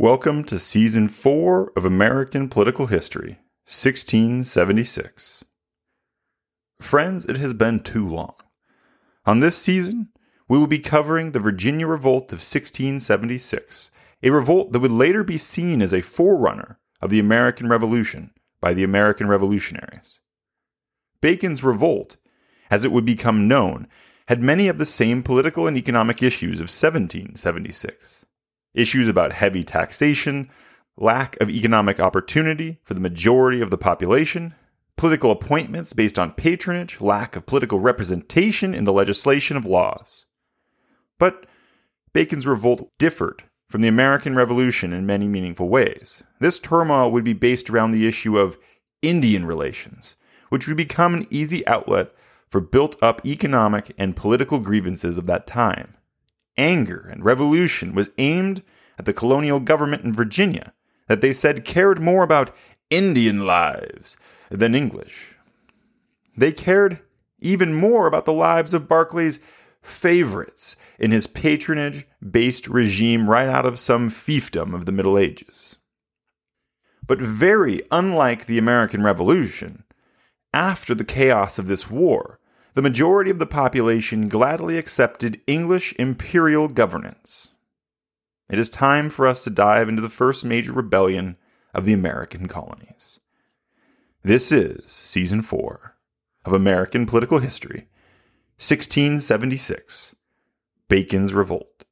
Welcome to Season 4 of American Political History, 1676. Friends, it has been too long. On this season, we will be covering the Virginia Revolt of 1676, a revolt that would later be seen as a forerunner of the American Revolution by the American revolutionaries. Bacon's revolt, as it would become known, had many of the same political and economic issues of 1776 issues about heavy taxation, lack of economic opportunity for the majority of the population, political appointments based on patronage, lack of political representation in the legislation of laws. But Bacon's revolt differed from the American Revolution in many meaningful ways. This turmoil would be based around the issue of Indian relations, which would become an easy outlet for built up economic and political grievances of that time anger and revolution was aimed at the colonial government in Virginia that they said cared more about Indian lives than English. They cared even more about the lives of Berkeley's favorites in his patronage based regime right out of some fiefdom of the Middle Ages. But very unlike the American Revolution, after the chaos of this war, the majority of the population gladly accepted English imperial governance. It is time for us to dive into the first major rebellion of the American colonies. This is Season 4 of American Political History, 1676 Bacon's Revolt.